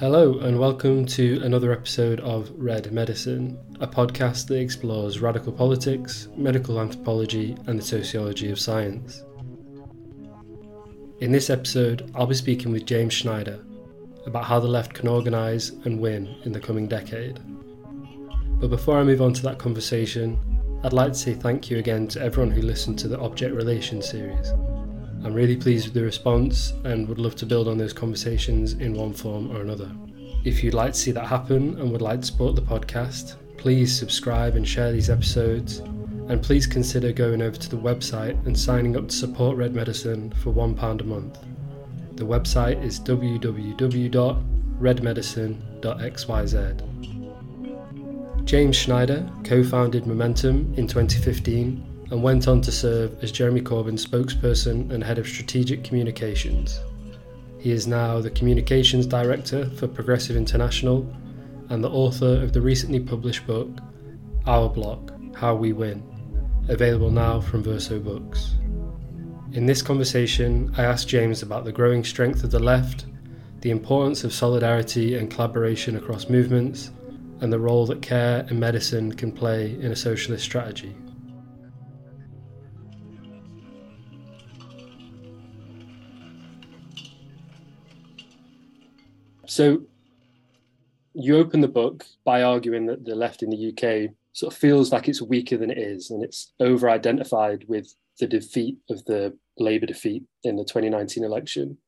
Hello, and welcome to another episode of Red Medicine, a podcast that explores radical politics, medical anthropology, and the sociology of science. In this episode, I'll be speaking with James Schneider about how the left can organise and win in the coming decade. But before I move on to that conversation, I'd like to say thank you again to everyone who listened to the Object Relations series. I'm really pleased with the response and would love to build on those conversations in one form or another. If you'd like to see that happen and would like to support the podcast, please subscribe and share these episodes. And please consider going over to the website and signing up to support Red Medicine for £1 a month. The website is www.redmedicine.xyz. James Schneider co founded Momentum in 2015 and went on to serve as Jeremy Corbyn's spokesperson and head of strategic communications. He is now the communications director for Progressive International and the author of the recently published book Our Bloc How We Win, available now from Verso Books. In this conversation, I asked James about the growing strength of the left, the importance of solidarity and collaboration across movements, and the role that care and medicine can play in a socialist strategy. So you open the book by arguing that the left in the UK sort of feels like it's weaker than it is, and it's over identified with the defeat of the Labour defeat in the 2019 election.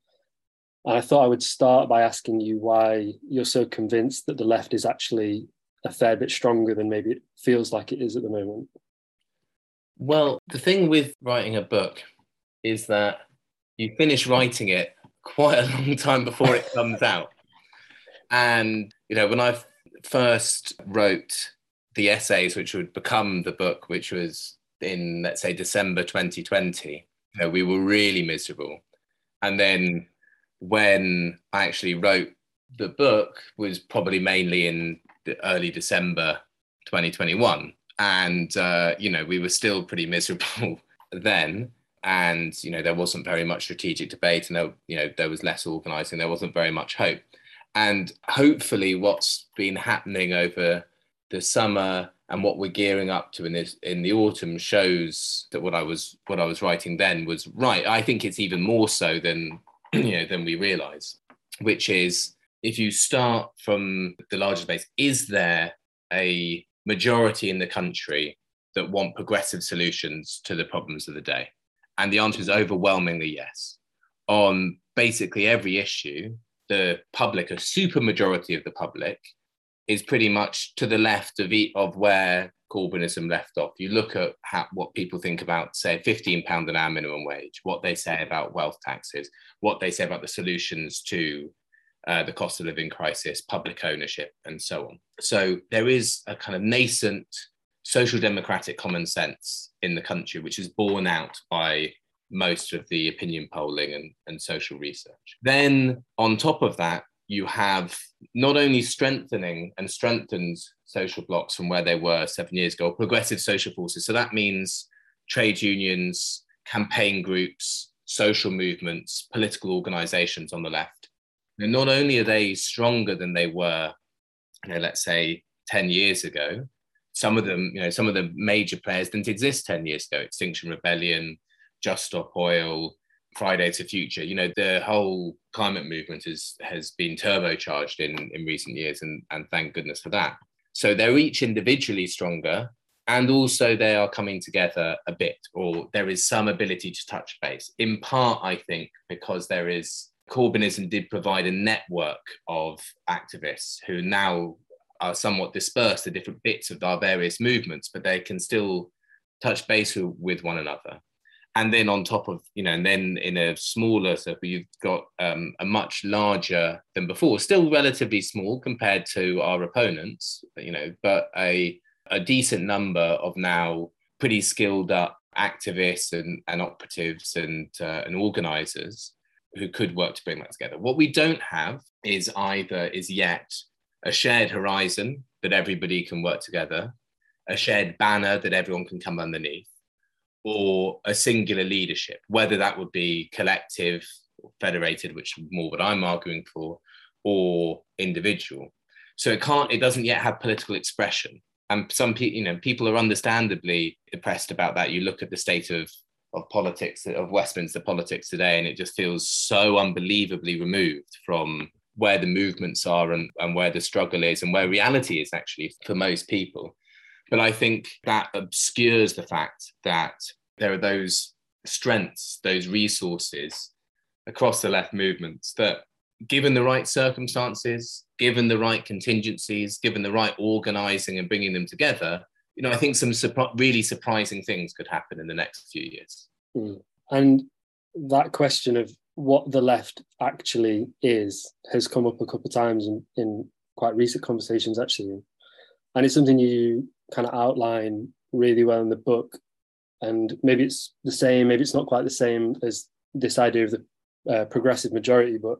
And I thought I would start by asking you why you're so convinced that the left is actually a fair bit stronger than maybe it feels like it is at the moment. Well, the thing with writing a book is that you finish writing it quite a long time before it comes out. And, you know, when I first wrote the essays, which would become the book, which was in, let's say, December 2020, you know, we were really miserable. And then when I actually wrote the book was probably mainly in the early December 2021. And, uh, you know, we were still pretty miserable then. And, you know, there wasn't very much strategic debate and, there, you know, there was less organizing. There wasn't very much hope and hopefully what's been happening over the summer and what we're gearing up to in this in the autumn shows that what I was what I was writing then was right. I think it's even more so than you know than we realize, which is if you start from the largest base, is there a majority in the country that want progressive solutions to the problems of the day? And the answer is overwhelmingly yes. On basically every issue, the public, a super majority of the public, is pretty much to the left of, of where Corbynism left off. You look at how, what people think about, say, £15 an hour minimum wage, what they say about wealth taxes, what they say about the solutions to uh, the cost of living crisis, public ownership, and so on. So there is a kind of nascent social democratic common sense in the country, which is borne out by most of the opinion polling and, and social research. Then, on top of that, you have not only strengthening and strengthens social blocs from where they were seven years ago, progressive social forces. So that means trade unions, campaign groups, social movements, political organizations on the left. And not only are they stronger than they were, you know, let's say 10 years ago, some of them, you know, some of the major players didn't exist 10 years ago. Extinction Rebellion, just Stop Oil, Fridays for Future. You know, the whole climate movement is, has been turbocharged in, in recent years, and, and thank goodness for that. So they're each individually stronger, and also they are coming together a bit, or there is some ability to touch base. In part, I think, because there is Corbynism did provide a network of activists who now are somewhat dispersed to different bits of our various movements, but they can still touch base with one another and then on top of you know and then in a smaller circle you've got um, a much larger than before still relatively small compared to our opponents you know but a, a decent number of now pretty skilled up activists and, and operatives and uh, and organizers who could work to bring that together. What we don't have is either is yet a shared horizon that everybody can work together a shared banner that everyone can come underneath or a singular leadership, whether that would be collective or federated, which is more what I'm arguing for, or individual. So it can't, it doesn't yet have political expression. And some people, you know, people are understandably depressed about that. You look at the state of of politics of Westminster politics today, and it just feels so unbelievably removed from where the movements are and, and where the struggle is and where reality is actually for most people. But I think that obscures the fact that there are those strengths, those resources across the left movements that, given the right circumstances, given the right contingencies, given the right organizing and bringing them together, you know, I think some really surprising things could happen in the next few years. Mm. And that question of what the left actually is has come up a couple of times in, in quite recent conversations, actually. And it's something you kind of outline really well in the book. And maybe it's the same, maybe it's not quite the same as this idea of the uh, progressive majority, but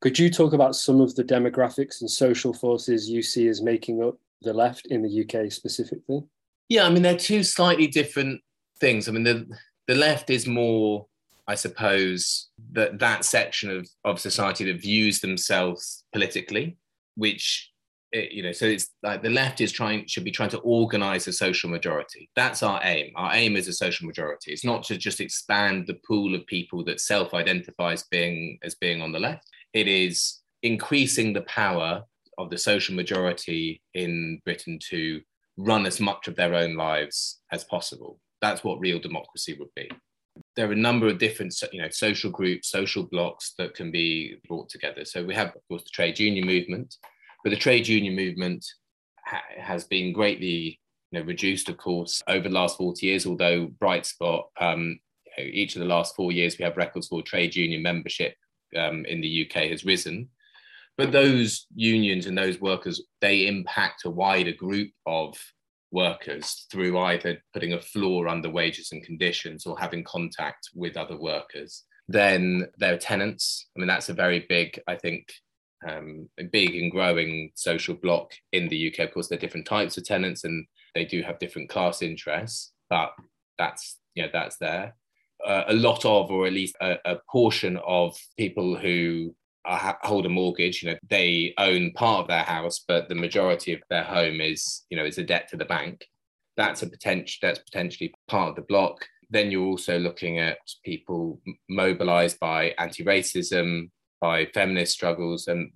could you talk about some of the demographics and social forces you see as making up the left in the UK specifically? Yeah, I mean, they're two slightly different things. I mean, the, the left is more, I suppose, that, that section of, of society that views themselves politically, which it, you know, so it's like the left is trying should be trying to organize a social majority. That's our aim. Our aim is a social majority. It's not to just expand the pool of people that self-identifies being as being on the left. It is increasing the power of the social majority in Britain to run as much of their own lives as possible. That's what real democracy would be. There are a number of different, you know, social groups, social blocs that can be brought together. So we have, of course, the trade union movement, but the trade union movement ha- has been greatly you know, reduced, of course, over the last 40 years, although bright spot, um, you know, each of the last four years, we have records for trade union membership um, in the UK has risen. But those unions and those workers, they impact a wider group of workers through either putting a floor under wages and conditions or having contact with other workers. Then there are tenants. I mean, that's a very big, I think, um, a big and growing social bloc in the UK. Of course, there are different types of tenants and they do have different class interests, but that's you know that's there. Uh, a lot of, or at least a, a portion of people who are, hold a mortgage, you know, they own part of their house, but the majority of their home is, you know, is a debt to the bank. That's a potential. That's potentially part of the bloc. Then you're also looking at people mobilized by anti-racism, by feminist struggles and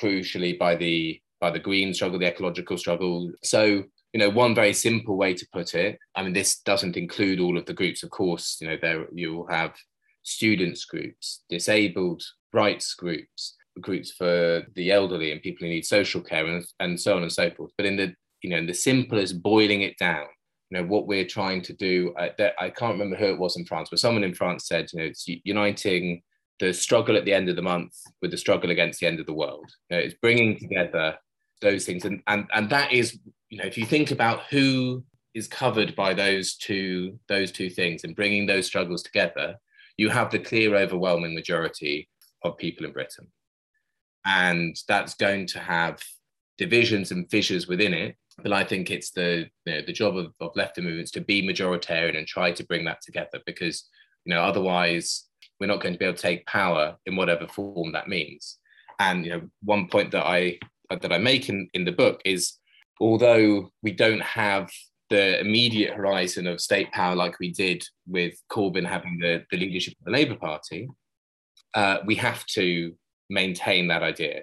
crucially by the by the green struggle, the ecological struggle. So, you know, one very simple way to put it, I mean, this doesn't include all of the groups, of course, you know, there you'll have students groups, disabled rights groups, groups for the elderly and people who need social care and, and so on and so forth. But in the, you know, in the simplest boiling it down, you know, what we're trying to do, I, I can't remember who it was in France, but someone in France said, you know, it's uniting the struggle at the end of the month with the struggle against the end of the world. You know, it's bringing together those things, and and and that is, you know, if you think about who is covered by those two those two things and bringing those struggles together, you have the clear overwhelming majority of people in Britain, and that's going to have divisions and fissures within it. But I think it's the you know, the job of, of left movements to be majoritarian and try to bring that together because you know otherwise we're not going to be able to take power in whatever form that means. And you know, one point that I that I make in, in the book is although we don't have the immediate horizon of state power like we did with Corbyn having the, the leadership of the Labour Party, uh, we have to maintain that idea.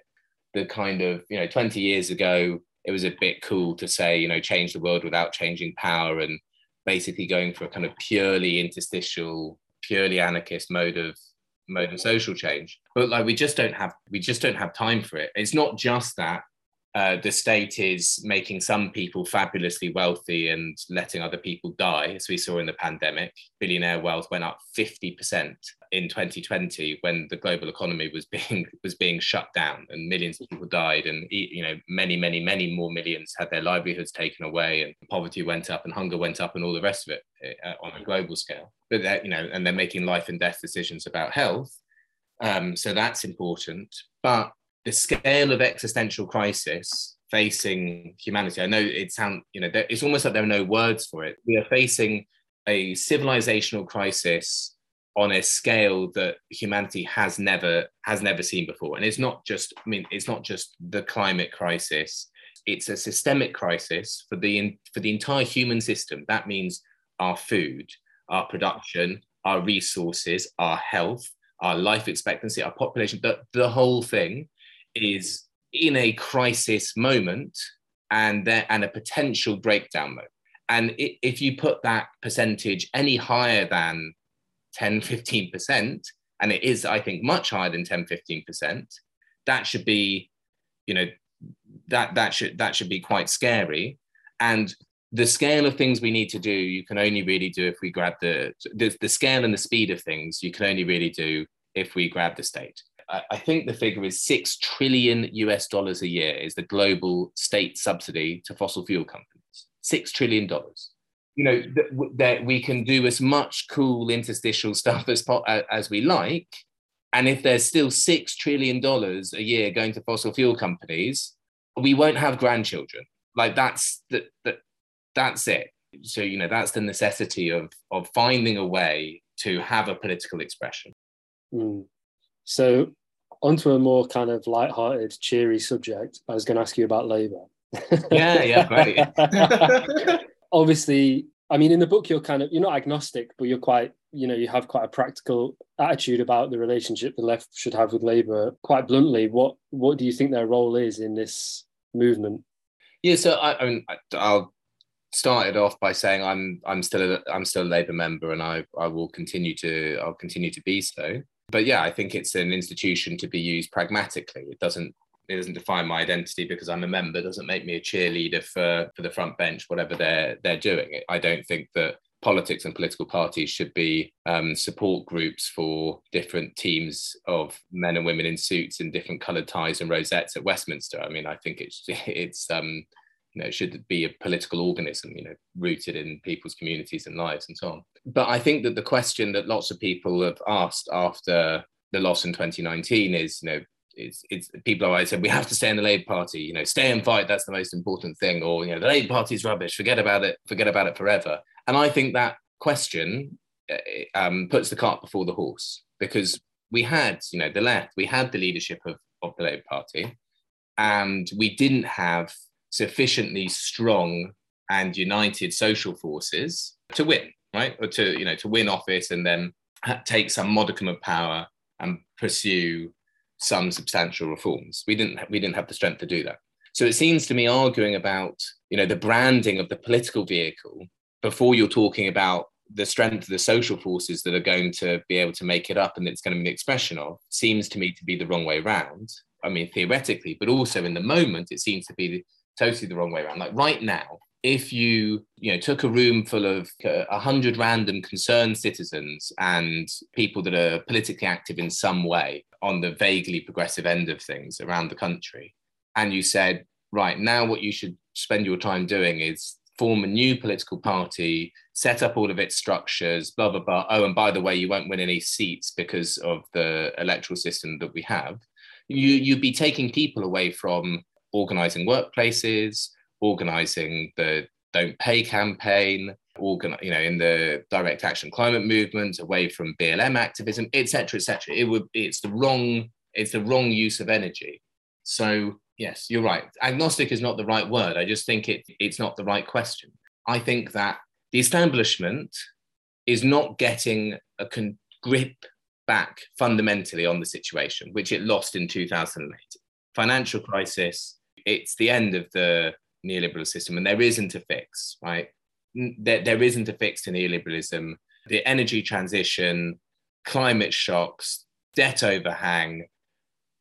The kind of, you know, 20 years ago, it was a bit cool to say, you know, change the world without changing power and basically going for a kind of purely interstitial purely anarchist mode of mode of social change. But like we just don't have we just don't have time for it. It's not just that uh, the state is making some people fabulously wealthy and letting other people die, as we saw in the pandemic. Billionaire wealth went up 50% in 2020 when the global economy was being was being shut down and millions of people died, and you know many, many, many more millions had their livelihoods taken away, and poverty went up, and hunger went up, and all the rest of it uh, on a global scale. But you know, and they're making life and death decisions about health. Um, so that's important, but the scale of existential crisis facing humanity. I know it sounds, you know, it's almost like there are no words for it. We are facing a civilizational crisis on a scale that humanity has never has never seen before and it's not just i mean it's not just the climate crisis it's a systemic crisis for the for the entire human system that means our food our production our resources our health our life expectancy our population the, the whole thing is in a crisis moment and there and a potential breakdown mode and if you put that percentage any higher than 10, 15%, and it is, I think, much higher than 10, 15%, that should be, you know, that that should that should be quite scary. And the scale of things we need to do, you can only really do if we grab the the, the scale and the speed of things, you can only really do if we grab the state. I, think the figure is six trillion US dollars a year is the global state subsidy to fossil fuel companies. Six trillion dollars. You know that, we can do as much cool interstitial stuff as as we like. And if there's still six trillion dollars a year going to fossil fuel companies we won't have grandchildren. Like that's that that that's it. So you know that's the necessity of of finding a way to have a political expression. Mm. So onto a more kind of light-hearted cheery subject i was going to ask you about labor yeah yeah great. Obviously i mean in the book you're kind of you're not agnostic but you're quite you know you have quite a practical attitude about the relationship the left should have with labor quite bluntly what what do you think their role is in this movement? Yeah so i, I mean i'll start it off by saying i'm i'm still a, i'm still a labor member and i i will continue to i'll continue to be so but yeah i think it's an institution to be used pragmatically it doesn't it doesn't define my identity because I'm a member. Doesn't make me a cheerleader for for the front bench, whatever they're they're doing. I don't think that politics and political parties should be um, support groups for different teams of men and women in suits in different coloured ties and rosettes at Westminster. I mean, I think it's it's um, you know, should be a political organism, you know, rooted in people's communities and lives and so on. But I think that the question that lots of people have asked after the loss in 2019 is, you know, it's it's people always said we have to stay in the Labour Party. You know, stay and fight. That's the most important thing. Or you know, the Labour Party is rubbish. Forget about it. Forget about it forever. And I think that question eh, um, puts the cart before the horse because we had, you know, the left. We had the leadership of of the Labour Party, and we didn't have sufficiently strong and united social forces to win, right? Or to you know to win office and then take some modicum of power and pursue some substantial reforms. We didn't we didn't have the strength to do that. So it seems to me arguing about you know the branding of the political vehicle before you're talking about the strength of the social forces that are going to be able to make it up and it's going to be an expression of seems to me to be the wrong way around. I mean, theoretically, but also in the moment, it seems to be totally the wrong way around. Like right now, if you you know took a room full of uh, a hundred random concerned citizens and people that are politically active in some way on the vaguely progressive end of things around the country and you said right now what you should spend your time doing is form a new political party set up all of its structures blah blah blah oh and by the way you won't win any seats because of the electoral system that we have you you'd be taking people away from organizing workplaces organizing the Don't Pay campaign, organ, you know, in the direct action climate movement, away from BLM activism, etc., etc. It would it's the wrong it's the wrong use of energy. So yes, you're right. Agnostic is not the right word. I just think it it's not the right question. I think that the establishment is not getting a con- grip back fundamentally on the situation, which it lost in 2008. Financial crisis, it's the end of the neoliberal system, and there isn't a fix, right? There, there isn't a fix to neoliberalism. The energy transition, climate shocks, debt overhang,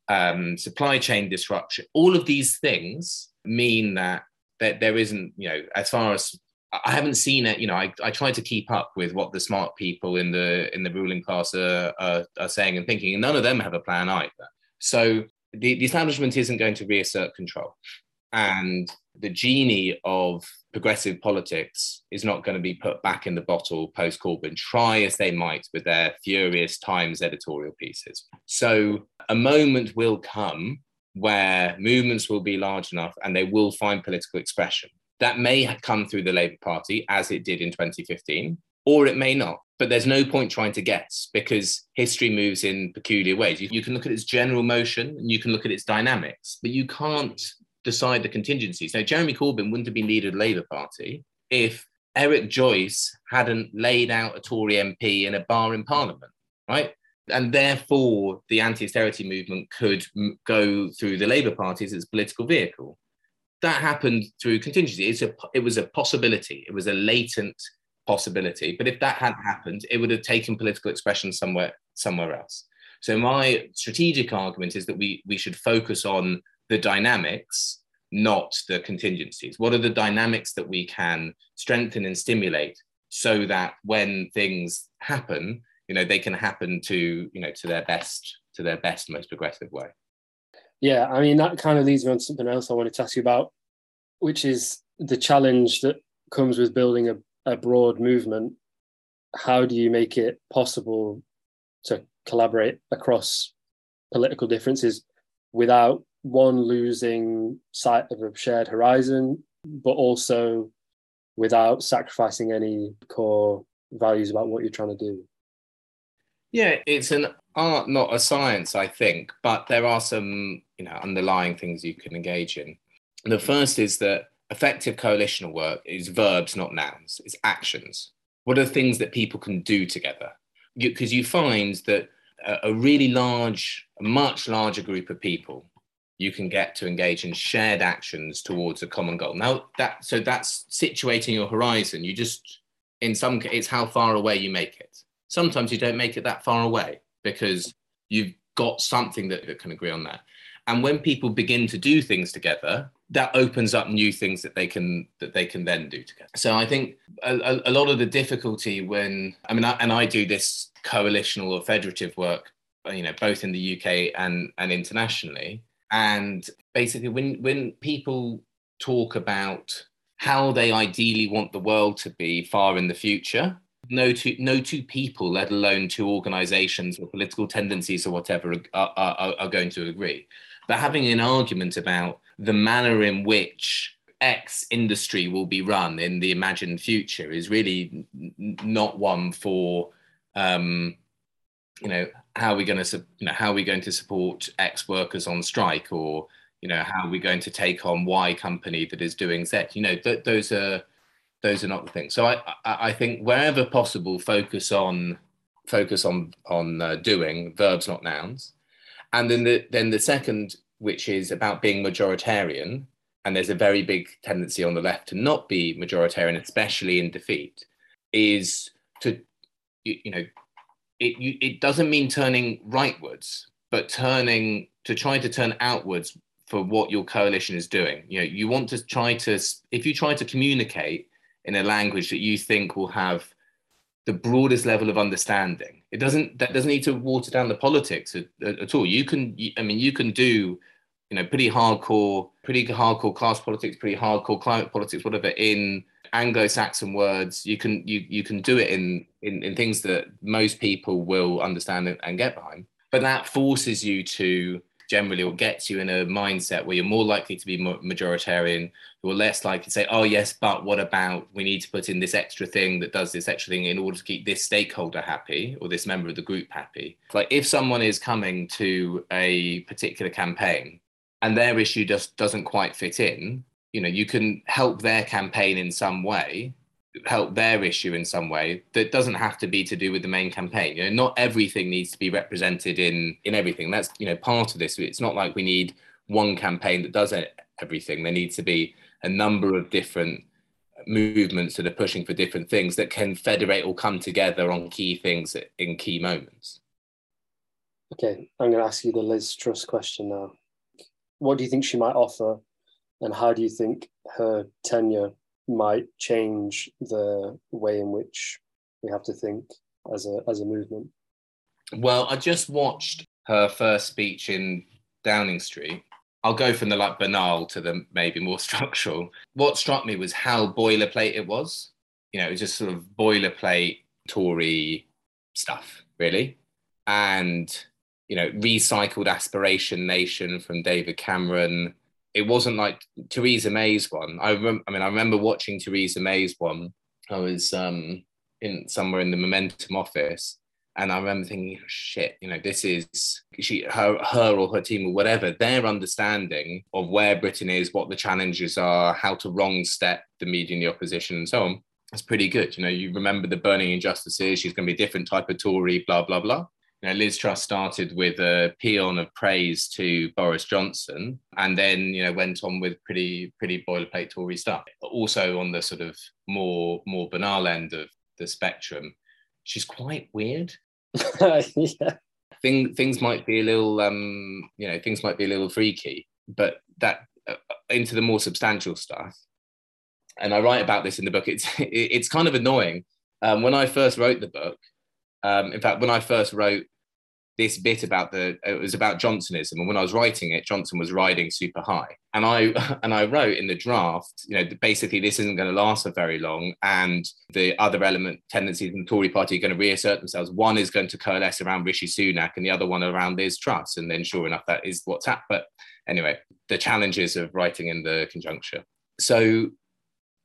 um, supply chain disruption, all of these things mean that, that there isn't, you know, as far as I haven't seen it, you know, I, I try to keep up with what the smart people in the in the ruling class are, are, are saying and thinking, and none of them have a plan either. So the, the establishment isn't going to reassert control. And the genie of progressive politics is not going to be put back in the bottle post Corbyn, try as they might with their furious Times editorial pieces. So a moment will come where movements will be large enough and they will find political expression. That may come through the Labour Party, as it did in 2015, or it may not. But there's no point trying to guess because history moves in peculiar ways. You, you, can look at its general motion and you can look at its dynamics, but you can't decide the contingencies. Now, Jeremy Corbyn wouldn't have been leader of the Labour Party if Eric Joyce hadn't laid out a Tory MP in a bar in Parliament, right? And therefore, the anti austerity movement could m- go through the Labour Party as its political vehicle. That happened through contingency. It's a, it was a possibility, it was a latent possibility. But if that hadn't happened, it would have taken political expression somewhere, somewhere else. So, my strategic argument is that we, we should focus on the dynamics, not the contingencies. What are the dynamics that we can strengthen and stimulate so that when things happen, you know they can happen to you know to their best to their best most progressive way yeah i mean that kind of leads me on to something else i wanted to ask you about which is the challenge that comes with building a, a broad movement how do you make it possible to collaborate across political differences without one losing sight of a shared horizon but also without sacrificing any core values about what you're trying to do yeah, it's an art, not a science, I think, but there are some, you know, underlying things you can engage in. The first is that effective coalitional work is verbs, not nouns. It's actions. What are the things that people can do together? Because you, you, find that a, a really large, a much larger group of people you can get to engage in shared actions towards a common goal. Now that so that's situating your horizon. You just in some it's how far away you make it sometimes you don't make it that far away because you've got something that, that can agree on that. And when people begin to do things together, that opens up new things that they can that they can then do together. So I think a, a lot of the difficulty when I mean, I, and I do this coalitional or federative work, you know, both in the UK and and internationally. And basically, when when people talk about how they ideally want the world to be far in the future, no two no two people, let alone two organizations or political tendencies or whatever, are, are, are going to agree. But having an argument about the manner in which X industry will be run in the imagined future is really not one for, um, you know, how are we going to, you know, how are we going to support X workers on strike, or you know, how are we going to take on Y company that is doing Z? You know, th- those are those are not the things. So I, I, I think wherever possible, focus on focus on on uh, doing verbs, not nouns, and then the then the second, which is about being majoritarian, and there's a very big tendency on the left to not be majoritarian, especially in defeat, is to you, you know it you, it doesn't mean turning rightwards, but turning to try to turn outwards for what your coalition is doing. You know, you want to try to if you try to communicate in a language that you think will have the broadest level of understanding. It doesn't that doesn't need to water down the politics at, at all. You can, I mean, you can do, you know, pretty hardcore, pretty hardcore class politics, pretty hardcore climate politics, whatever in Anglo-Saxon words. You can you you can do it in in, in things that most people will understand and, and get behind. But that forces you to generally or gets you in a mindset where you're more likely to be majoritarian, you're less likely to say, oh, yes, but what about we need to put in this extra thing that does this extra thing in order to keep this stakeholder happy or this member of the group happy? Like if someone is coming to a particular campaign and their issue just doesn't quite fit in, you know, you can help their campaign in some way help their issue in some way that doesn't have to be to do with the main campaign. You know not everything needs to be represented in in everything. That's you know part of this. It's not like we need one campaign that does everything. There needs to be a number of different movements that are pushing for different things that can federate or come together on key things in key moments. Okay i'm going to ask you the liz truss question now. What do you think she might offer and how do you think her tenure might change the way in which we have to think as a as a movement? Well, I just watched her first speech in Downing Street. I'll go from the like banal to the maybe more structural. What struck me was how boilerplate it was. You know, it was just sort of boilerplate Tory stuff, really. And, you know, recycled aspiration nation from David Cameron, it wasn't like Theresa May's one. I remember, I mean, I remember watching Theresa May's one. I was, um, in somewhere in the Momentum office, and I remember thinking, shit, you know, this is she, her, her or her team or whatever. Their understanding of where Britain is, what the challenges are, how to wrong step the media and the opposition, and so on. It's pretty good. You know, you remember the burning injustices. She's going to be a different type of Tory. Blah blah blah. You know, Liz Truss started with a paean of praise to Boris Johnson, and then you know went on with pretty pretty boilerplate Tory stuff. Also on the sort of more more banal end of the spectrum, she's quite weird. yeah. Thing, things might be a little, um, you know, things might be a little freaky, but that uh, into the more substantial stuff. And I write about this in the book. It's it's kind of annoying. Um, when I first wrote the book, um, in fact, when I first wrote this bit about the it was about Johnsonism, and when I was writing it, Johnson was riding super high, and I and I wrote in the draft, you know, basically this isn't going to last for very long, and the other element tendencies in the Tory party are going to reassert themselves. One is going to coalesce around Rishi Sunak, and the other one around Liz Truss, and then sure enough, that is what's happened. But anyway, the challenges of writing in the conjuncture. So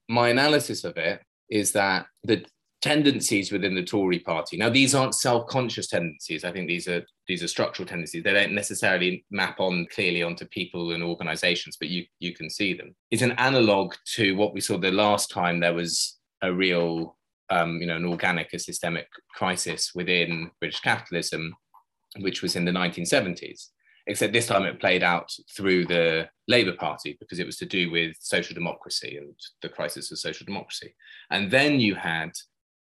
my analysis of it is that the tendencies within the Tory party. Now, these aren't self-conscious tendencies. I think these are these are structural tendencies. They don't necessarily map on clearly onto people and organizations, but you you can see them. It's an analog to what we saw the last time there was a real um, you know, an organic, a systemic crisis within British capitalism, which was in the 1970s. Except this time it played out through the Labour Party because it was to do with social democracy and the crisis of social democracy. And then you had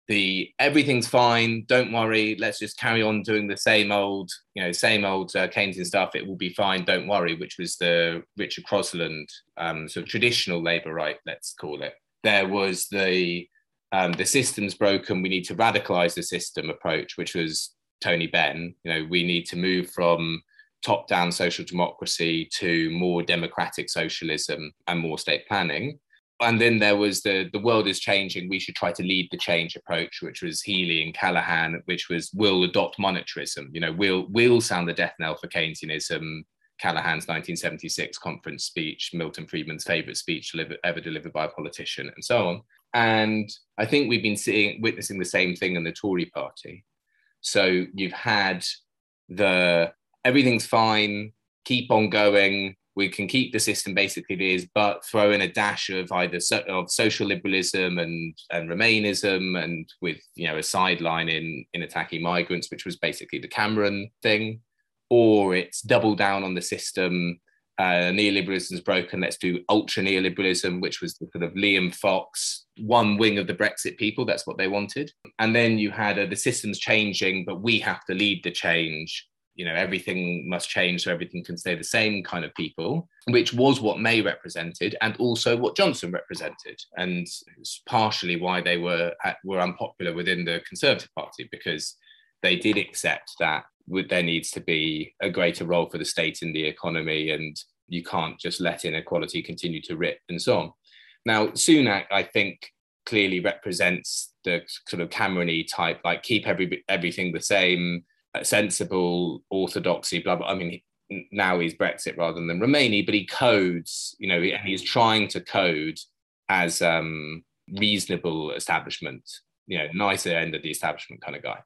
the everything's fine don't worry let's just carry on doing the same old you know same old uh, keynesian stuff it will be fine don't worry which was the richard crosland um, sort of traditional labor right let's call it. There was the um, the system's broken we need to radicalize the system approach which was tony benn. You know we need to move from top down social democracy to more democratic socialism and more state planning and then there was the the world is changing. We should try to lead the change approach which was healey and callaghan which was we'll adopt monetarism. You know we'll we'll sound the death knell for keynesianism. Callaghan's 1976 conference speech milton friedman's favorite speech ever delivered by a politician and so on. And i think we've been seeing witnessing the same thing in the tory party. So you've had the everything's fine keep on going we can keep the system basically it is, but throw in a dash of either so, of social liberalism and and Remainism, and with you know a sideline in in attacking migrants, which was basically the Cameron thing, or it's double down on the system. Uh, neoliberalism is broken. Let's do ultra neoliberalism, which was the sort of Liam Fox one wing of the Brexit people. That's what they wanted. And then you had uh, the system's changing, but we have to lead the change you know everything must change so everything can stay the same kind of people which was what may represented and also what johnson represented. And it's partially why they were were unpopular within the conservative party because they did accept that there needs to be a greater role for the state in the economy and you can't just let inequality continue to rip and so on. Now sunak i think clearly represents the sort of cameron type like keep every everything the same sensible orthodoxy, blah, blah. I mean, now he's Brexit rather than Remainy, but he codes, you know, and he's trying to code as um, reasonable establishment, you know, nicer end of the establishment kind of guy.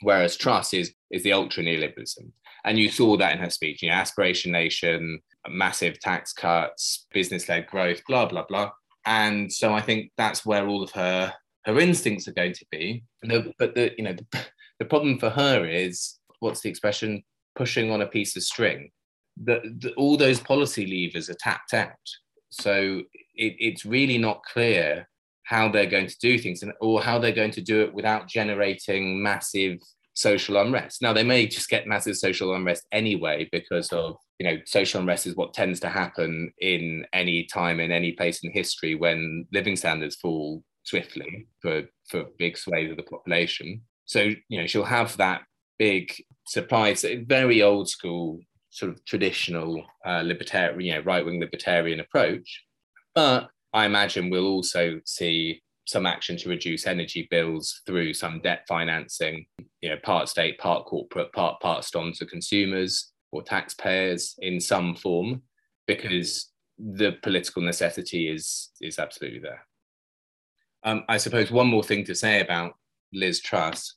Whereas Truss is is the ultra neoliberalism, and you saw that in her speech. You know, aspiration nation, massive tax cuts, business led growth, blah blah blah. And so I think that's where all of her her instincts are going to be. But the you know the, the problem for her is what's the expression? Pushing on a piece of string. The, all those policy levers are tapped out. So it, it's really not clear how they're going to do things and, or how they're going to do it without generating massive social unrest. Now, they may just get massive social unrest anyway because of, you know, social unrest is what tends to happen in any time, in any place in history when living standards fall swiftly for, for big swathes of the population. So, you know, she'll have that big surprise, very old school, sort of traditional uh, libertarian, you know, right wing libertarian approach. But I imagine we'll also see some action to reduce energy bills through some debt financing, you know, part state, part corporate, part passed on to consumers or taxpayers in some form, because the political necessity is is absolutely there. Um, I suppose one more thing to say about Liz Truss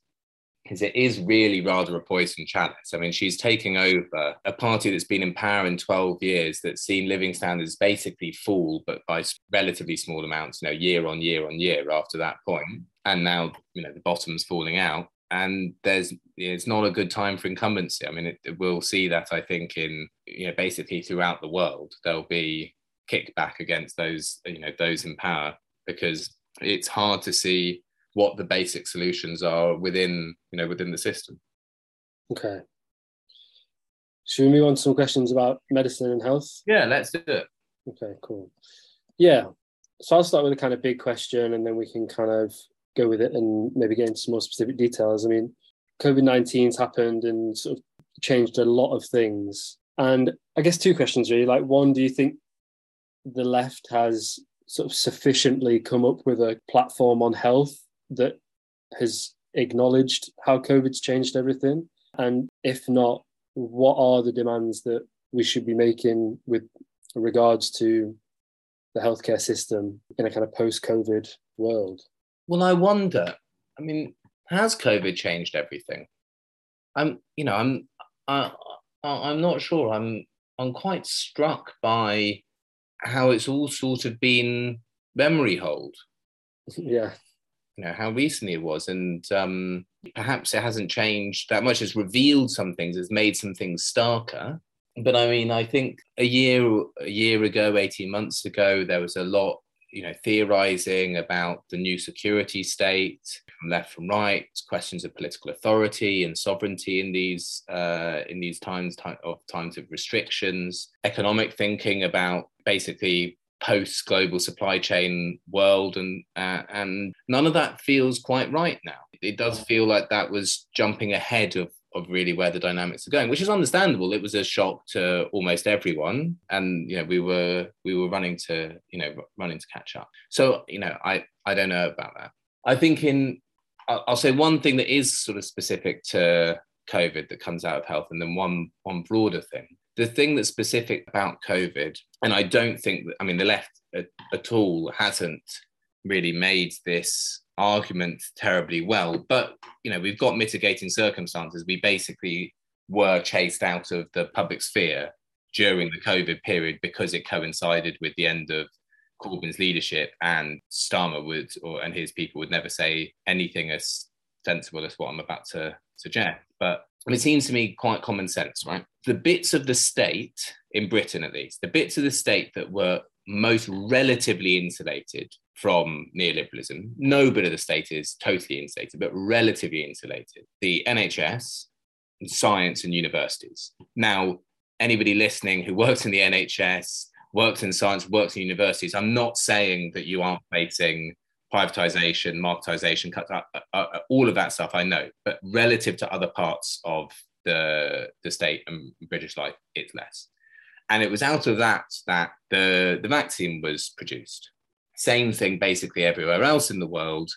is it is really rather a poison chalice. I mean, she's taking over a party that's been in power in 12 years that's seen living standards basically fall, but by relatively small amounts, you know, year on year on year after that point. And now, you know, the bottom's falling out. And there's it's not a good time for incumbency. I mean, it, we'll see that I think in you know basically throughout the world there'll be kickback against those you know those in power because it's hard to see what the basic solutions are within you know within the system. Okay. Should we move on to some questions about medicine and health? Yeah let's do it. Okay cool. Yeah. So i'll start with a kind of big question and then we can kind of go with it and maybe get into some more specific details. I mean covid-19's happened and sort of changed a lot of things. And i guess two questions really. Like one do you think the left has sort of sufficiently come up with a platform on health that has acknowledged how COVID's changed everything? And if not, what are the demands that we should be making with regards to the healthcare system in a kind of post-COVID world? Well, I wonder. I mean, has COVID changed everything? I'm, you know, I'm, I, I'm not sure. I'm, I'm quite struck by how it's all sort of been memory hold. Yeah you know how recently it was. And um, perhaps it hasn't changed that much it's revealed some things it's made some things starker. But i mean i think a year a year ago 18 months ago there was a lot you know theorizing about the new security state from left from right questions of political authority and sovereignty in these uh, in these times of times of restrictions economic thinking about basically post global supply chain world and uh, and none of that feels quite right now. It does feel like that was jumping ahead of of really where the dynamics are going which is understandable. It was a shock to almost everyone and you know we were we were running to you know running to catch up. So you know i i don't know about that. I think in i'll say one thing that is sort of specific to covid that comes out of health and then one one broader thing the thing that's specific about COVID, and I don't think that, I mean, the left at, at all hasn't really made this argument terribly well, but, you know, we've got mitigating circumstances. We basically were chased out of the public sphere during the COVID period because it coincided with the end of Corbyn's leadership, and Starmer would, or and his people would never say anything as sensible as what I'm about to suggest. But it seems to me quite common sense, right? The bits of the state, in Britain at least, the bits of the state that were most relatively insulated from neoliberalism, no bit of the state is totally insulated, but relatively insulated. The NHS, science, and universities. Now, anybody listening who works in the NHS, works in science, works in universities, I'm not saying that you aren't facing privatization, marketization, cut, uh, uh, uh, all of that stuff I know, but relative to other parts of the, the state and British life, it's less. And it was out of that that the, the vaccine was produced. Same thing basically everywhere else in the world.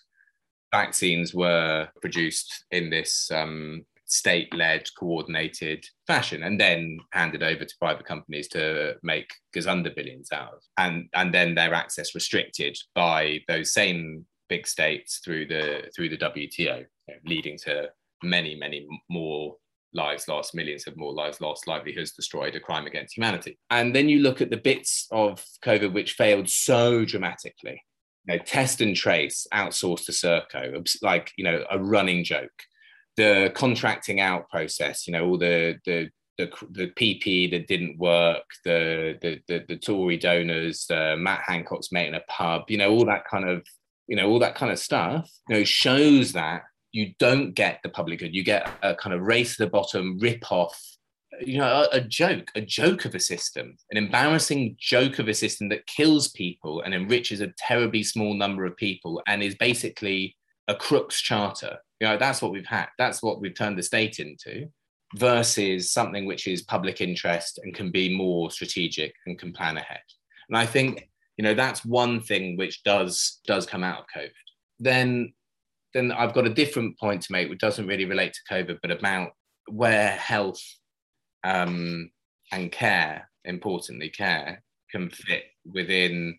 Vaccines were produced in this um, state-led, coordinated fashion, and then handed over to private companies to make gazunder billions out of, and and then their access restricted by those same big states through the through the WTO, you know, leading to many many more lives lost, millions of more lives lost, livelihoods destroyed, a crime against humanity. And then you look at the bits of COVID which failed so dramatically. You know, test and trace outsourced to Serco, like you know, a running joke the contracting out process, you know, all the the the, the PP that didn't work, the the the, the Tory donors, uh, Matt Hancock's mate in a pub, you know, all that kind of you know all that kind of stuff, you know, shows that you don't get the public good. You get a kind of race to the bottom, rip off, you know, a, a joke, a joke of a system, an embarrassing joke of a system that kills people and enriches a terribly small number of people and is basically a crook's charter you know, that's what we've had. That's what we've turned the state into versus something which is public interest and can be more strategic and can plan ahead. And I think, you know, that's one thing which does does come out of COVID. Then then I've got a different point to make, which doesn't really relate to COVID, but about where health um, and care, importantly, care, can fit within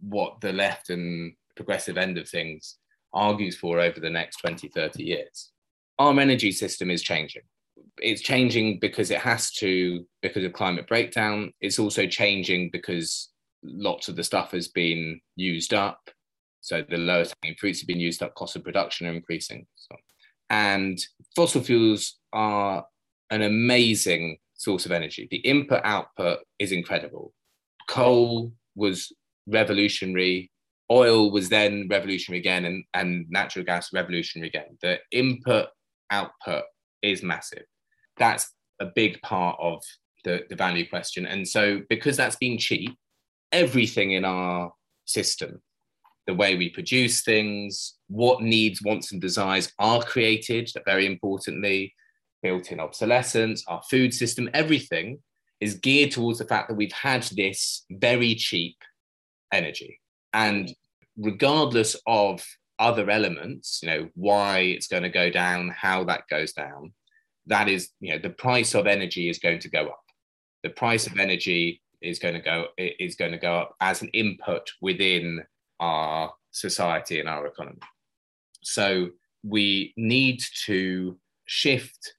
what the left and progressive end of things argues for over the next 20, 30 years. Our energy system is changing. It's changing because it has to, because of climate breakdown. It's also changing because lots of the stuff has been used up. So the lowest hanging fruits have been used up, cost of production are increasing. So, and fossil fuels are an amazing source of energy. The input output is incredible. Coal was revolutionary oil was then revolutionary again and, and natural gas revolutionary again. The input output is massive. That's a big part of the, the value question. And so, because that's been cheap, everything in our system, the way we produce things, what needs, wants, and desires are created, that, very importantly, built in obsolescence, our food system, everything is geared towards the fact that we've had this very cheap energy. And regardless of other elements, you know, why it's going to go down, how that goes down, that is, you know, the price of energy is going to go up. The price of energy is going to go is going to go up as an input within our society and our economy. So we need to shift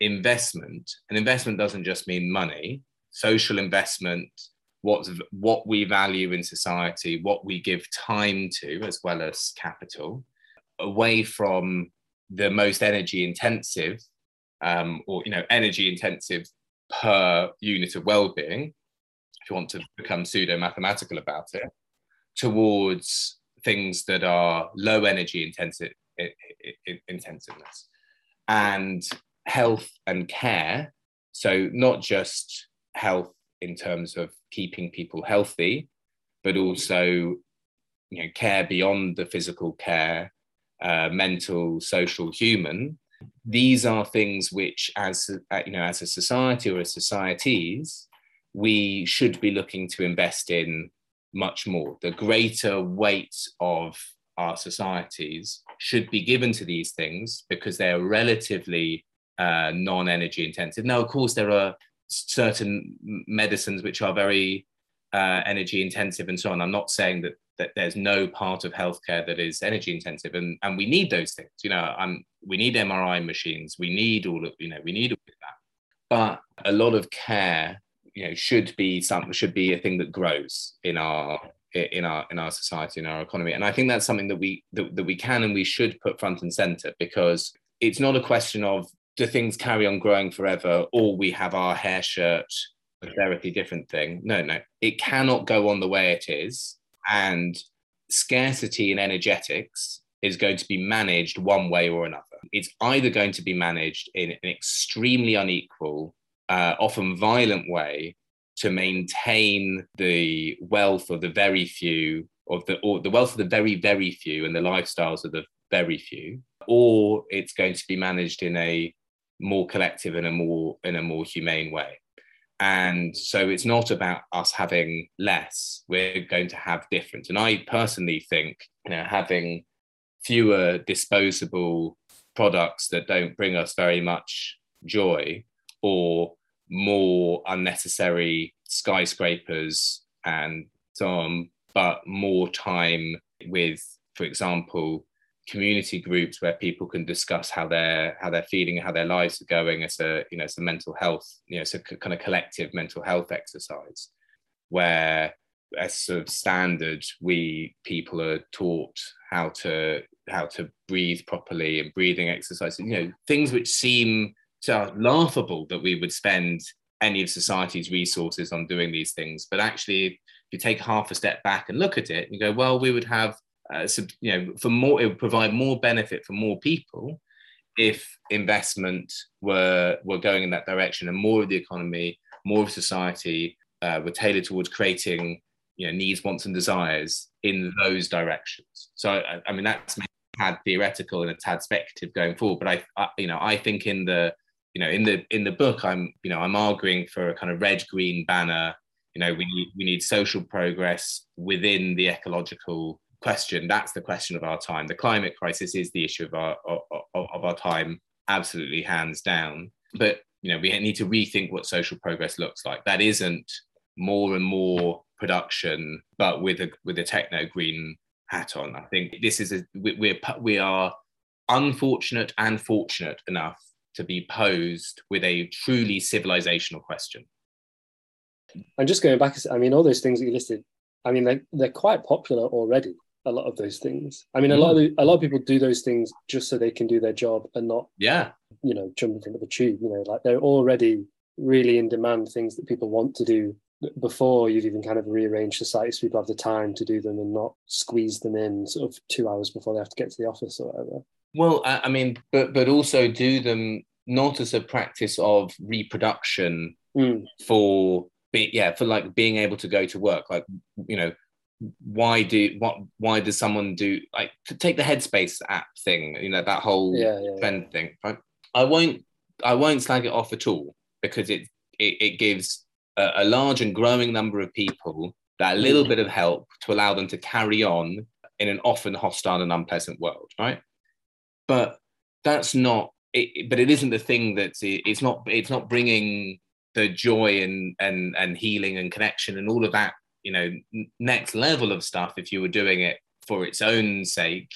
investment, and investment doesn't just mean money. Social investment, what what we value in society, what we give time to, as well as capital, away from the most energy intensive, um, or you know, energy intensive per unit of well-being, if you want to become pseudo mathematical about it, towards things that are low energy intensive intensiveness and health and care. So not just health in terms of keeping people healthy, but also you know care beyond the physical care, uh, mental, social, human. These are things which, as uh, you know, as a society or as societies, we should be looking to invest in much more. The greater weight of our societies should be given to these things because they are relatively uh, non-energy intensive. Now, of course, there are certain medicines which are very uh, energy intensive and so on. I'm not saying that that there's no part of healthcare that is energy intensive, and and we need those things. You know, I'm we need MRI machines, we need all of you know, we need all of that. But a lot of care, you know, should be something should be a thing that grows in our in our in our society in our economy and i think that's something that we that, that we can and we should put front and center because it's not a question of do things carry on growing forever or we have our hair shirt a therapy different thing? No no. It cannot go on the way it is and scarcity in energetics is going to be managed one way or another. It's either going to be managed in an extremely unequal uh, often violent way to maintain the wealth of the very few of the or the wealth of the very very few and the lifestyles of the very few or it's going to be managed in a more collective in a more in a more humane way. And so it's not about us having less we're going to have different. And i personally think you know having fewer disposable products that don't bring us very much joy or more unnecessary skyscrapers and so on but more time with for example community groups where people can discuss how they're how they're feeling how their lives are going as a you know it's a mental health you know it's a kind of collective mental health exercise where as sort of standard we people are taught how to how to breathe properly and breathing exercises you know things which seem so laughable that we would spend any of society's resources on doing these things. But actually if you take half a step back and look at it you go well we would have uh, you know, for more, it would provide more benefit for more people if investment were were going in that direction and more of the economy, more of society uh, were tailored towards creating, you know, needs, wants, and desires in those directions. So, I, I mean, that's had theoretical and a tad speculative going forward, but I, I, you know, I think in the you know in the in the book i'm you know i'm arguing for a kind of red green banner you know we need we need social progress within the ecological question. That's the question of our time. The climate crisis is the issue of our of, of our time, absolutely hands down. But you know, we need to rethink what social progress looks like. That isn't more and more production, but with a with a techno green hat on. I think this is a we're we are unfortunate and fortunate enough to be posed with a truly civilizational question. And just going back, I mean, all those things that you listed, I mean, they're, they're quite popular already. A lot of those things. I mean, a lot of the, a lot of people do those things just so they can do their job and not, yeah, you know, jump in front of a tube. You know, like they're already really in demand things that people want to do before you've even kind of rearranged society so people have the time to do them and not squeeze them in sort of two hours before they have to get to the office or whatever. Well, I mean, but but also do them not as a practice of reproduction mm. for be, yeah for like being able to go to work. Like you know, why do what why does someone do like take the Headspace app thing? You know that whole yeah, yeah, trend yeah. thing. Right? I won't I won't slag it off at all because it it, it gives a, a large and growing number of people that little mm. bit of help to allow them to carry on in an often hostile and unpleasant world, right? but that's not it, but it isn't the thing that's it's not it's not bringing the joy and and and healing and connection and all of that you know next level of stuff if you were doing it for its own sake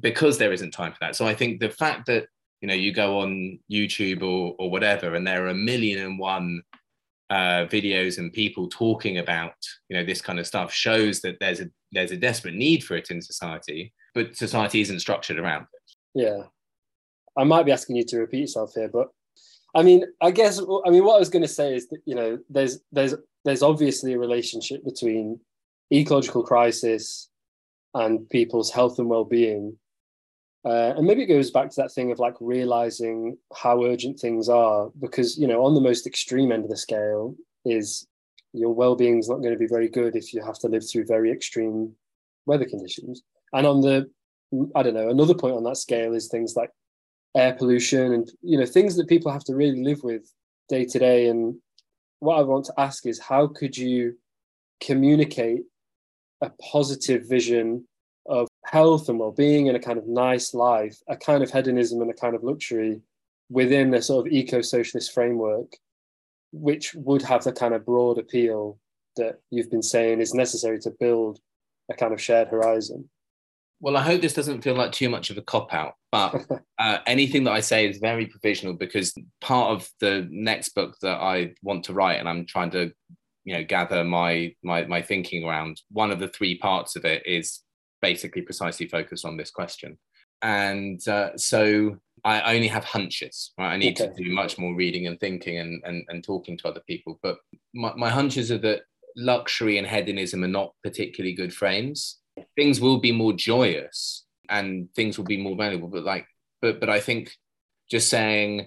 because there isn't time for that so i think the fact that you know you go on youtube or or whatever and there are a million and one uh, videos and people talking about you know this kind of stuff shows that there's a there's a desperate need for it in society but society isn't structured around it yeah. I might be asking you to repeat yourself here, but I mean, I guess I mean what I was going to say is that you know there's there's there's obviously a relationship between ecological crisis and people's health and well-being, uh, and maybe it goes back to that thing of like realizing how urgent things are because you know on the most extreme end of the scale is your well-being is not going to be very good if you have to live through very extreme weather conditions, and on the I don't know. Another point on that scale is things like air pollution and you know things that people have to really live with day to day. And what I want to ask is, how could you communicate a positive vision of health and well-being and a kind of nice life, a kind of hedonism and a kind of luxury within a sort of eco-socialist framework, which would have the kind of broad appeal that you've been saying is necessary to build a kind of shared horizon. Well, I hope this doesn't feel like too much of a cop out, but uh, anything that I say is very provisional because part of the next book that I want to write, and I'm trying to, you know, gather my my my thinking around. One of the three parts of it is basically precisely focused on this question, and uh, so I only have hunches. Right? I need okay. to do much more reading and thinking and and, and talking to other people. But my, my hunches are that luxury and hedonism are not particularly good frames things will be more joyous and things will be more valuable. But like, but but I think just saying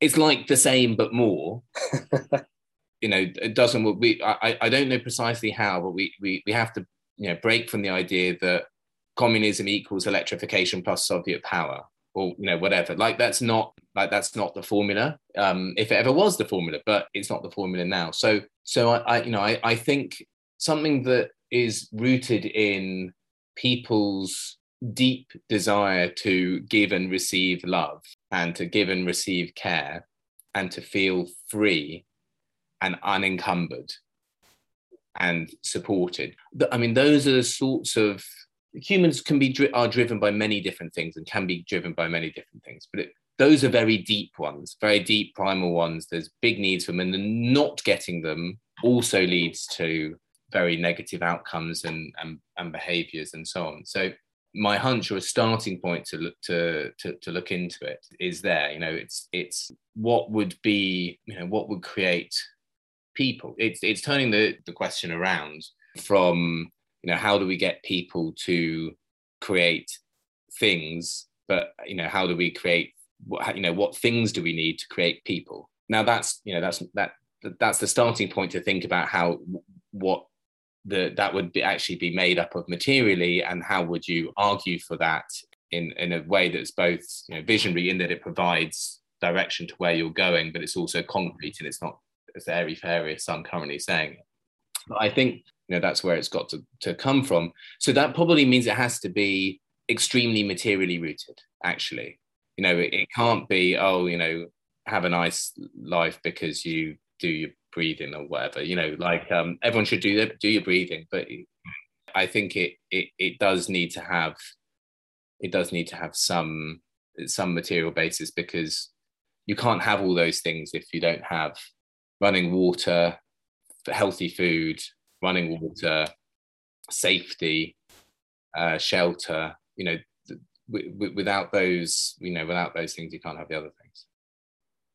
it's like the same but more. you know, it doesn't. We I I don't know precisely how, but we we we have to you know break from the idea that communism equals electrification plus Soviet power or you know whatever like that's not like that's not the formula um if it ever was the formula but it's not the formula now so so i, I you know I, I think something that is rooted in people's deep desire to give and receive love and to give and receive care and to feel free and unencumbered and supported. I mean, those are the sorts of humans can be are driven by many different things and can be driven by many different things, but it, those are very deep ones, very deep primal ones. There's big needs for them, and not getting them also leads to very negative outcomes and, and, and behaviors and so on. So my hunch or a starting point to look to, to to look into it is there. You know, it's it's what would be, you know, what would create people. It's it's turning the, the question around from, you know, how do we get people to create things, but you know, how do we create what you know, what things do we need to create people? Now that's you know, that's that that's the starting point to think about how what that that would be actually be made up of materially and how would you argue for that in in a way that's both you know, visionary in that it provides direction to where you're going but it's also concrete and it's not as airy fairy as I'm currently saying. But i think you know that's where it's got to, to come from. So that probably means it has to be extremely materially rooted actually. You know it, it can't be oh you know have a nice life because you do your breathing or whatever you know like um, everyone should do their, do your breathing but I think it it it does need to have it does need to have some some material basis because you can't have all those things if you don't have running water, healthy food, running water, safety, uh, shelter. You know, w- w- without those, you know, without those things, you can't have the other things.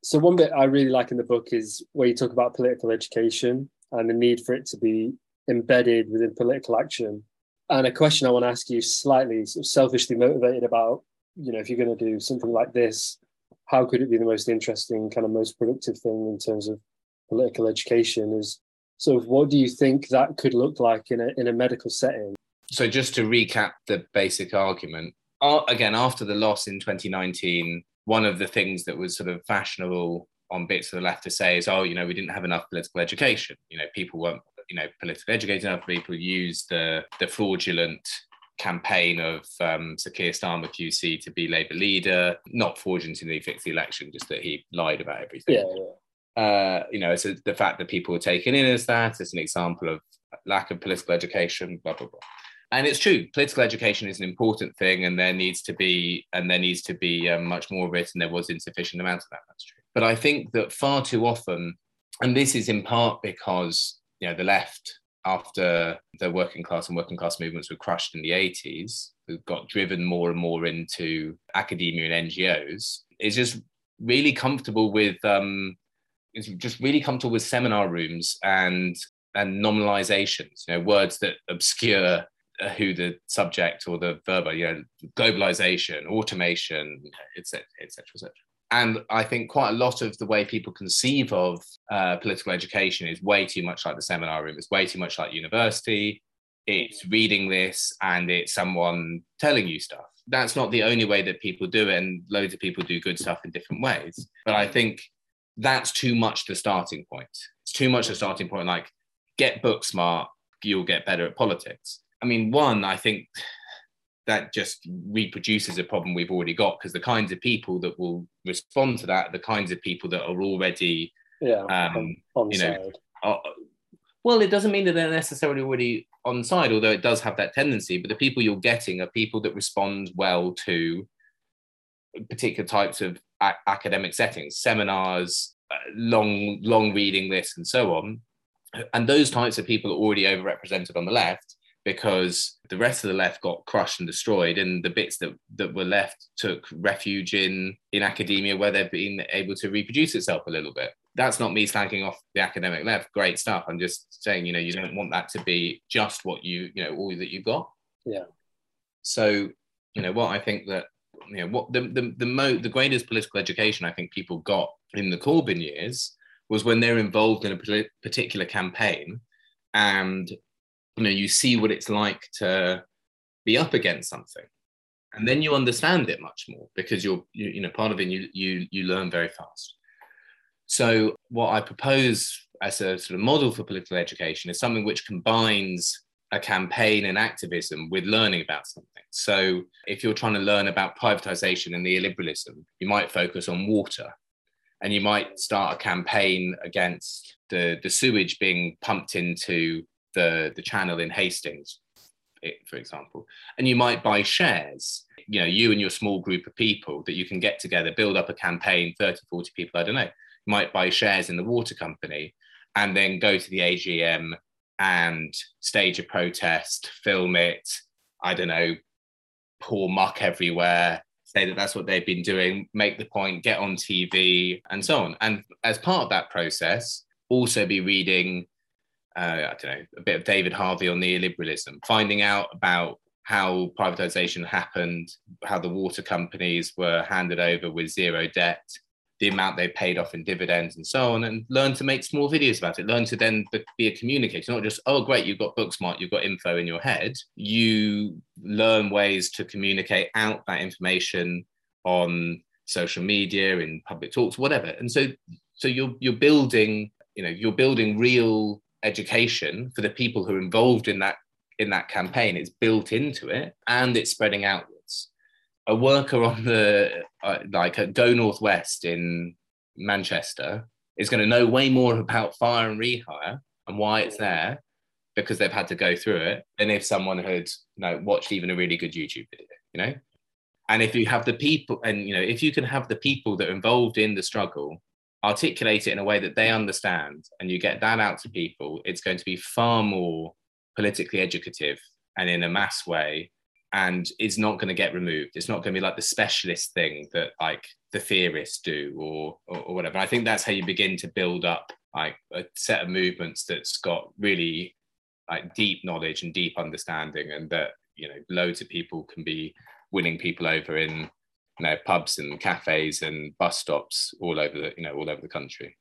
So one bit I really like in the book is where you talk about political education and the need for it to be embedded within political action. And a question I want to ask you, slightly sort of selfishly motivated about, you know, if you're going to do something like this, how could it be the most interesting, kind of most productive thing in terms of political education? Is sort of what do you think that could look like in a in a medical setting? So just to recap the basic argument, again after the loss in 2019, one of the things that was sort of fashionable on bits of the left to say is, oh, you know, we didn't have enough political education. You know, people weren't, you know, politically educated enough. People used the the fraudulent campaign of um, Sir Keir Starmer QC to be Labour leader, not fraudulently fix the fixed election, just that he lied about everything. Yeah, yeah. Uh, you know, so the fact that people were taken in as that is an example of lack of political education, blah blah blah and it's true political education is an important thing and there needs to be and there needs to be um, much more of it and there was insufficient amount of that that's true. But i think that far too often and this is in part because you know the left after the working class and working class movements were crushed in the 80s got driven more and more into academia and ngos is just really comfortable with um, is just really comfortable with seminar rooms and and nominalizations you know words that obscure who the subject or the verb are, you know, globalization, automation, etc., etc., etc. And I think quite a lot of the way people conceive of uh, political education is way too much like the seminar room. It's way too much like university. It's reading this and it's someone telling you stuff. That's not the only way that people do it, and loads of people do good stuff in different ways. But I think that's too much the starting point. It's too much the starting point. Like, get book smart, you'll get better at politics I mean, one, I think that just reproduces a problem we've already got because the kinds of people that will respond to that, the kinds of people that are already, yeah, um, on, you know, are, well, it doesn't mean that they're necessarily already on side, although it does have that tendency. But the people you're getting are people that respond well to particular types of a- academic settings, seminars, uh, long long reading lists, and so on. And those types of people are already overrepresented on the left because the rest of the left got crushed and destroyed and the bits that, that were left took refuge in in academia where they've been able to reproduce itself a little bit. That's not me slagging off the academic left. Great stuff. I'm just saying you know you don't want that to be just what you you know all that you've got. Yeah. So you know what i think that you know what the the the, mo- the greatest political education i think people got in the corbyn years was when they're involved in a particular campaign and you know you see what it's like to be up against something and then you understand it much more because you're you, you know part of it you you you learn very fast so what i propose as a sort of model for political education is something which combines a campaign and activism with learning about something. So, if you're trying to learn about privatization and neoliberalism, you might focus on water and you might start a campaign against the, the sewage being pumped into the, the channel in Hastings, for example, and you might buy shares, you know, you and your small group of people that you can get together, build up a campaign, 30, 40 people, I don't know, you might buy shares in the water company and then go to the AGM and stage a protest, film it, I don't know, pour muck everywhere, say that that's what they've been doing, make the point, get on TV, and so on. And as part of that process, also be reading Uh, I don't know, a bit of David Harvey on neoliberalism, finding out about how privatization happened, how the water companies were handed over with zero debt, the amount they paid off in dividends and so on, and learn to make small videos about it. Learn to then be a communicator, not just, oh, great, you've got Booksmart, you've got info in your head. You learn ways to communicate out that information on social media, in public talks, whatever. And so, so you're, you're building, you know, you're building real education for the people who are involved in that in that campaign. It's built into it and it's spreading outwards. A worker on the uh, like at go northwest in manchester is going to know way more about fire and rehire and why it's there because they've had to go through it than if someone had you know watched even a really good YouTube video, you know? And if you have the people, and you know, if you can have the people that are involved in the struggle articulate it in a way that they understand and you get that out to people, it's going to be far more politically educative and in a mass way and it's not going to get removed. It's not going to be like the specialist thing that like the theorists do or, or, or whatever. I think that's how you begin to build up like a set of movements that's got really like deep knowledge and deep understanding and that you know loads of people can be winning people over in you know pubs and cafes and bus stops all over the you know all over the country.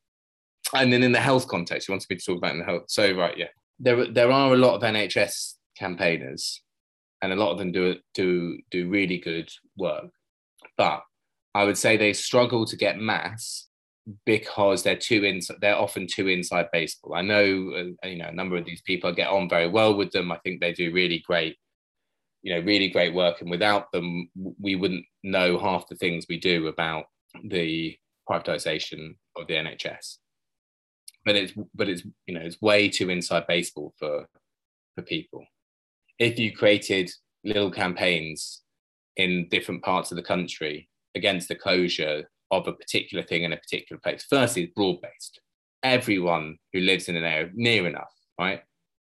And then in the health context you wanted me to talk about in the health so right yeah. There there are a lot of nhs campaigners and a lot of them do it do do really good work. But i would say they struggle to get mass because they're too inside they're often too inside baseball. I know uh, you know a number of these people get on very well with them. I think they do really great you know really great work and without them we wouldn't know half the things we do about the privatization of the nhs but it's but it's you know it's way too inside baseball for for people if you created little campaigns in different parts of the country against the closure of a particular thing in a particular place. Firstly, it's broad based. Everyone who lives in an area near enough, right?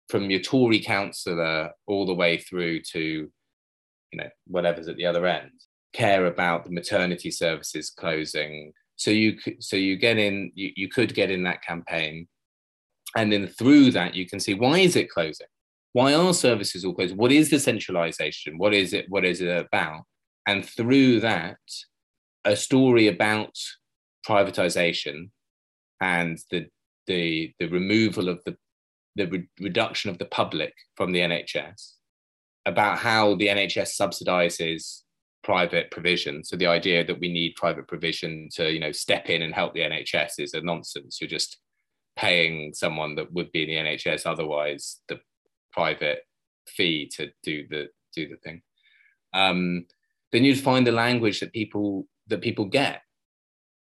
From your Tory councillor all the way through to, you know, whatever's at the other end, care about the maternity services closing. So you so you get in, you, you could get in that campaign, and then through that you can see why is it closing? why are services all closed? What is the centralization? What is it? What is it about? And through that, a story about privatization and the the the removal of the the re- reduction of the public from the NHS, about how the NHS subsidizes private provision. So the idea that we need private provision to you know step in and help the NHS is a nonsense. You're just paying someone that would be in the NHS otherwise the private fee to do the do the thing um, then you'd find the language that people that people get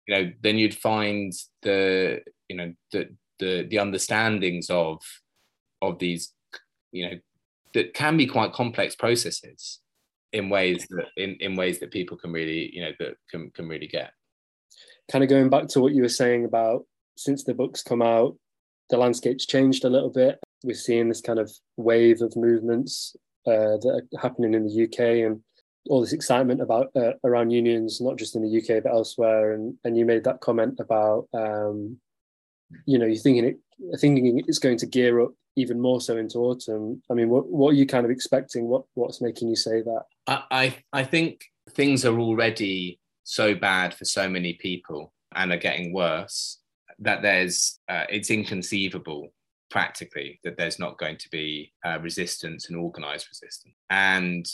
you know then you'd find the you know the the the understandings of of these you know that can be quite complex processes in ways that in, in ways that people can really you know that can, can really get. Kind of going back to what you were saying about since the books come out the landscape's changed a little bit. We're seeing this kind of wave of movements uh, that are happening in the UK and all this excitement about uh, around unions, not just in the UK but elsewhere. And and you made that comment about um, you know you're thinking it thinking it's going to gear up even more so into autumn. I mean, what what are you kind of expecting? What what's making you say that? I I, I think things are already so bad for so many people and are getting worse that there's uh, it's inconceivable practically that there's not going to be uh, resistance and organized resistance and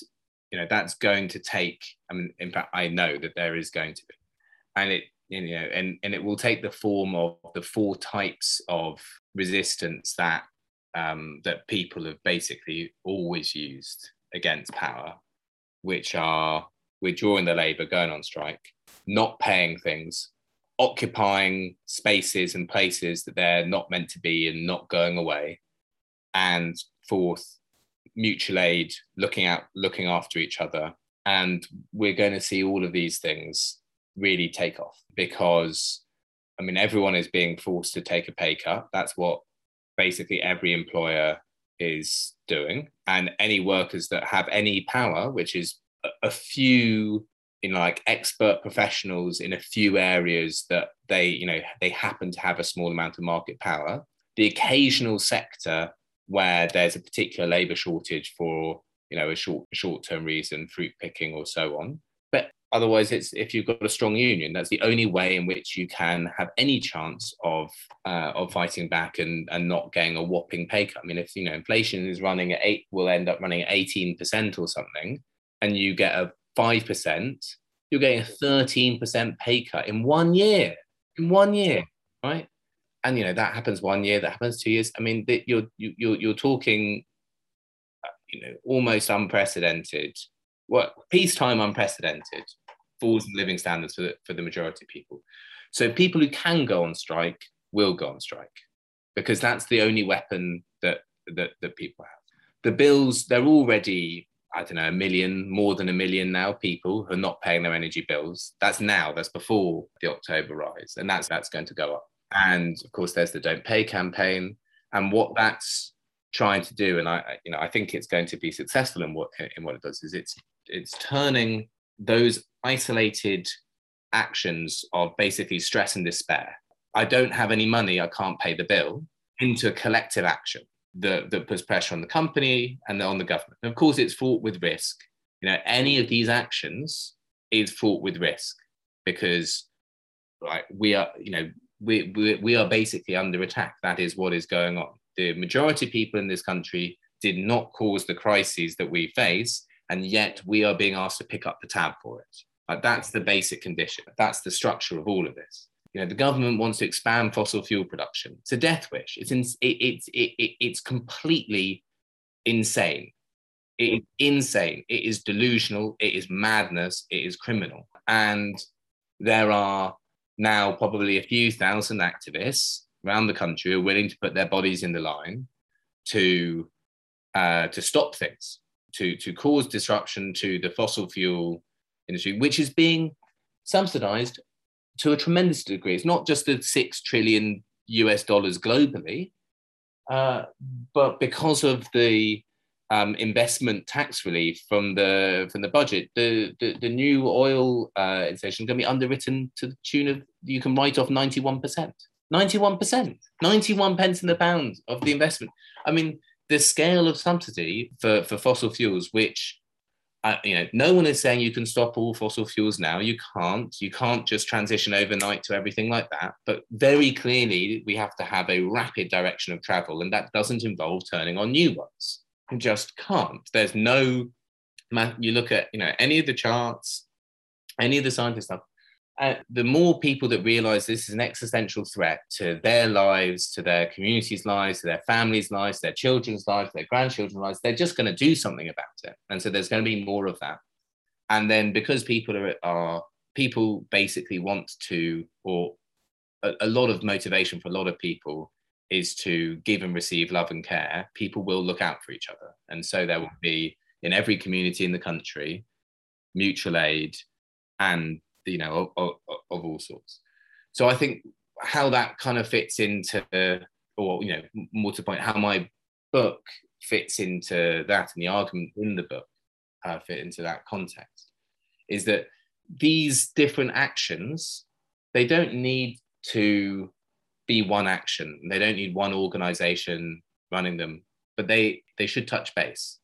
you know that's going to take i mean in fact i know that there is going to be and it you know and and it will take the form of the four types of resistance that um, that people have basically always used against power which are withdrawing the labor going on strike not paying things occupying spaces and places that they're not meant to be and not going away and fourth mutual aid looking out looking after each other. And we're going to see all of these things really take off because i mean everyone is being forced to take a pay cut. That's what basically every employer is doing. And any workers that have any power which is a few in like expert professionals in a few areas that they you know they happen to have a small amount of market power the occasional sector where there's a particular labor shortage for you know a short short term reason fruit picking or so on otherwise it's if you've got a strong union that's the only way in which you can have any chance of uh, of fighting back and and not getting a whopping pay cut i mean if you know inflation is running at 8 will end up running at 18% or something and you get a 5%, you're getting a 13% pay cut in one year. In one year, right? And you know that happens one year, that happens two years. I mean, you're you're you're talking, uh, you know, almost unprecedented. What peacetime unprecedented falls in living standards for the, for the majority of people. So people who can go on strike will go on strike because that's the only weapon that that, that people have. The bills, they're already, I don't know, a million, more than a million now people who are not paying their energy bills. That's now, that's before the October rise, and that's that's going to go up. And of course, there's the Don't Pay campaign, and what that's trying to do, and I, you know, I think it's going to be successful in what in what it does is it's it's turning those isolated actions of basically stress and despair. I don't have any money, I can't pay the bill, into a collective action that, that puts pressure on the company and on the government. And of course, it's fraught with risk. You know, any of these actions is fraught with risk because right, we are, you know, we, we, we are basically under attack. That is what is going on. The majority of people in this country did not cause the crises that we face, and yet we are being asked to pick up the tab for it. Like that's the basic condition. That's the structure of all of this. You know, the government wants to expand fossil fuel production. It's a death wish. It's in, it, it's it, it, it's completely insane. It is insane. It is delusional. It is madness. It is criminal. And there are now probably a few thousand activists around the country who are willing to put their bodies in the line to uh, to stop things, to to cause disruption to the fossil fuel industry, which is being subsidized to a tremendous degree. It's not just the six trillion US dollars globally, uh, but because of the um, investment tax relief from the from the budget, the the, the new oil uh, inflation is going to be underwritten to the tune of you can write off ninety one percent. 91%, 91 pence in the pound of the investment. I mean, the scale of subsidy for, for fossil fuels, which uh, you know, no one is saying you can stop all fossil fuels now. You can't. You can't just transition overnight to everything like that. But very clearly, we have to have a rapid direction of travel, and that doesn't involve turning on new ones. You just can't. There's no. You look at you know any of the charts, any of the scientists uh, the more people that realize this is an existential threat to their lives, to their communities' lives, to their families' lives, their children's lives, their grandchildren's lives, they're just going to do something about it. And so there's going to be more of that. And then because people are, are people basically want to, or a, a lot of motivation for a lot of people is to give and receive love and care, people will look out for each other. And so there will be in every community in the country mutual aid and you know, of, of, of all sorts. So I think how that kind of fits into, or you know, more to point, how my book fits into that and the argument in the book uh, fit into that context is that these different actions they don't need to be one action. They don't need one organization running them but they they should touch base.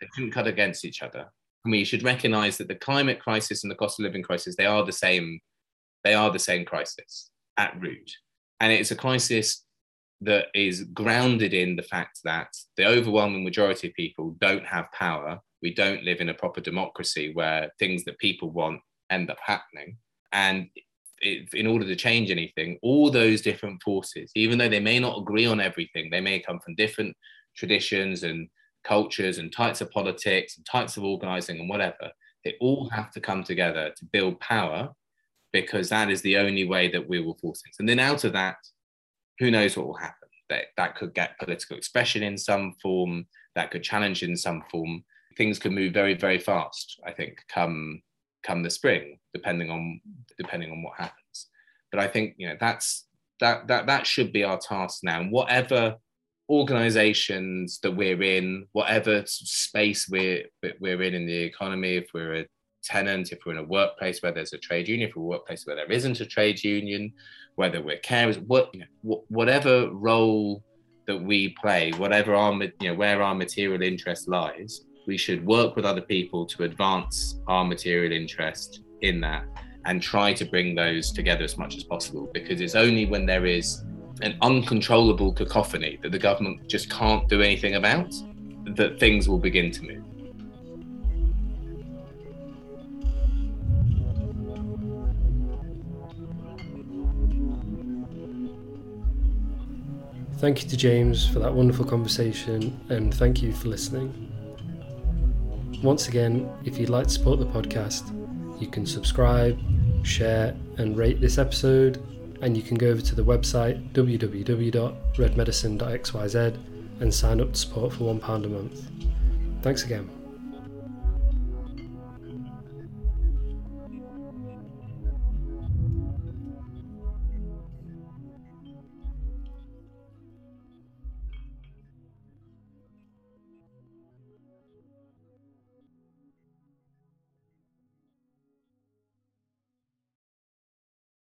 They shouldn't cut against each other we should recognize that the climate crisis and the cost of living crisis they are the same they are the same crisis at root. And it's a crisis that is grounded in the fact that the overwhelming majority of people don't have power. We don't live in a proper democracy where things that people want end up happening. And in order to change anything all those different forces even though they may not agree on everything they may come from different traditions and cultures and types of politics and types of organizing and whatever, they all have to come together to build power because that is the only way that we will force things. And then out of that, who knows what will happen? That, that could get political expression in some form, that could challenge in some form. Things could move very, very fast, I think, come come the spring, depending on depending on what happens. But I think you know that's that that that should be our task now. And whatever organizations that we're in, whatever space we're we're in in the economy, if we're a tenant, if we're in a workplace where there's a trade union, if we're a workplace where there isn't a trade union, whether we're carers, what you know, whatever role that we play, whatever our you know where our material interest lies, we should work with other people to advance our material interest in that and try to bring those together as much as possible because it's only when there is an uncontrollable cacophony that the government just can't do anything about, that things will begin to move. Thank you to James for that wonderful conversation and thank you for listening. Once again, if you'd like to support the podcast, you can subscribe, share, and rate this episode and you can go over to the website www.redmedicine.xyz and sign up to support for £1 a month. Thanks again.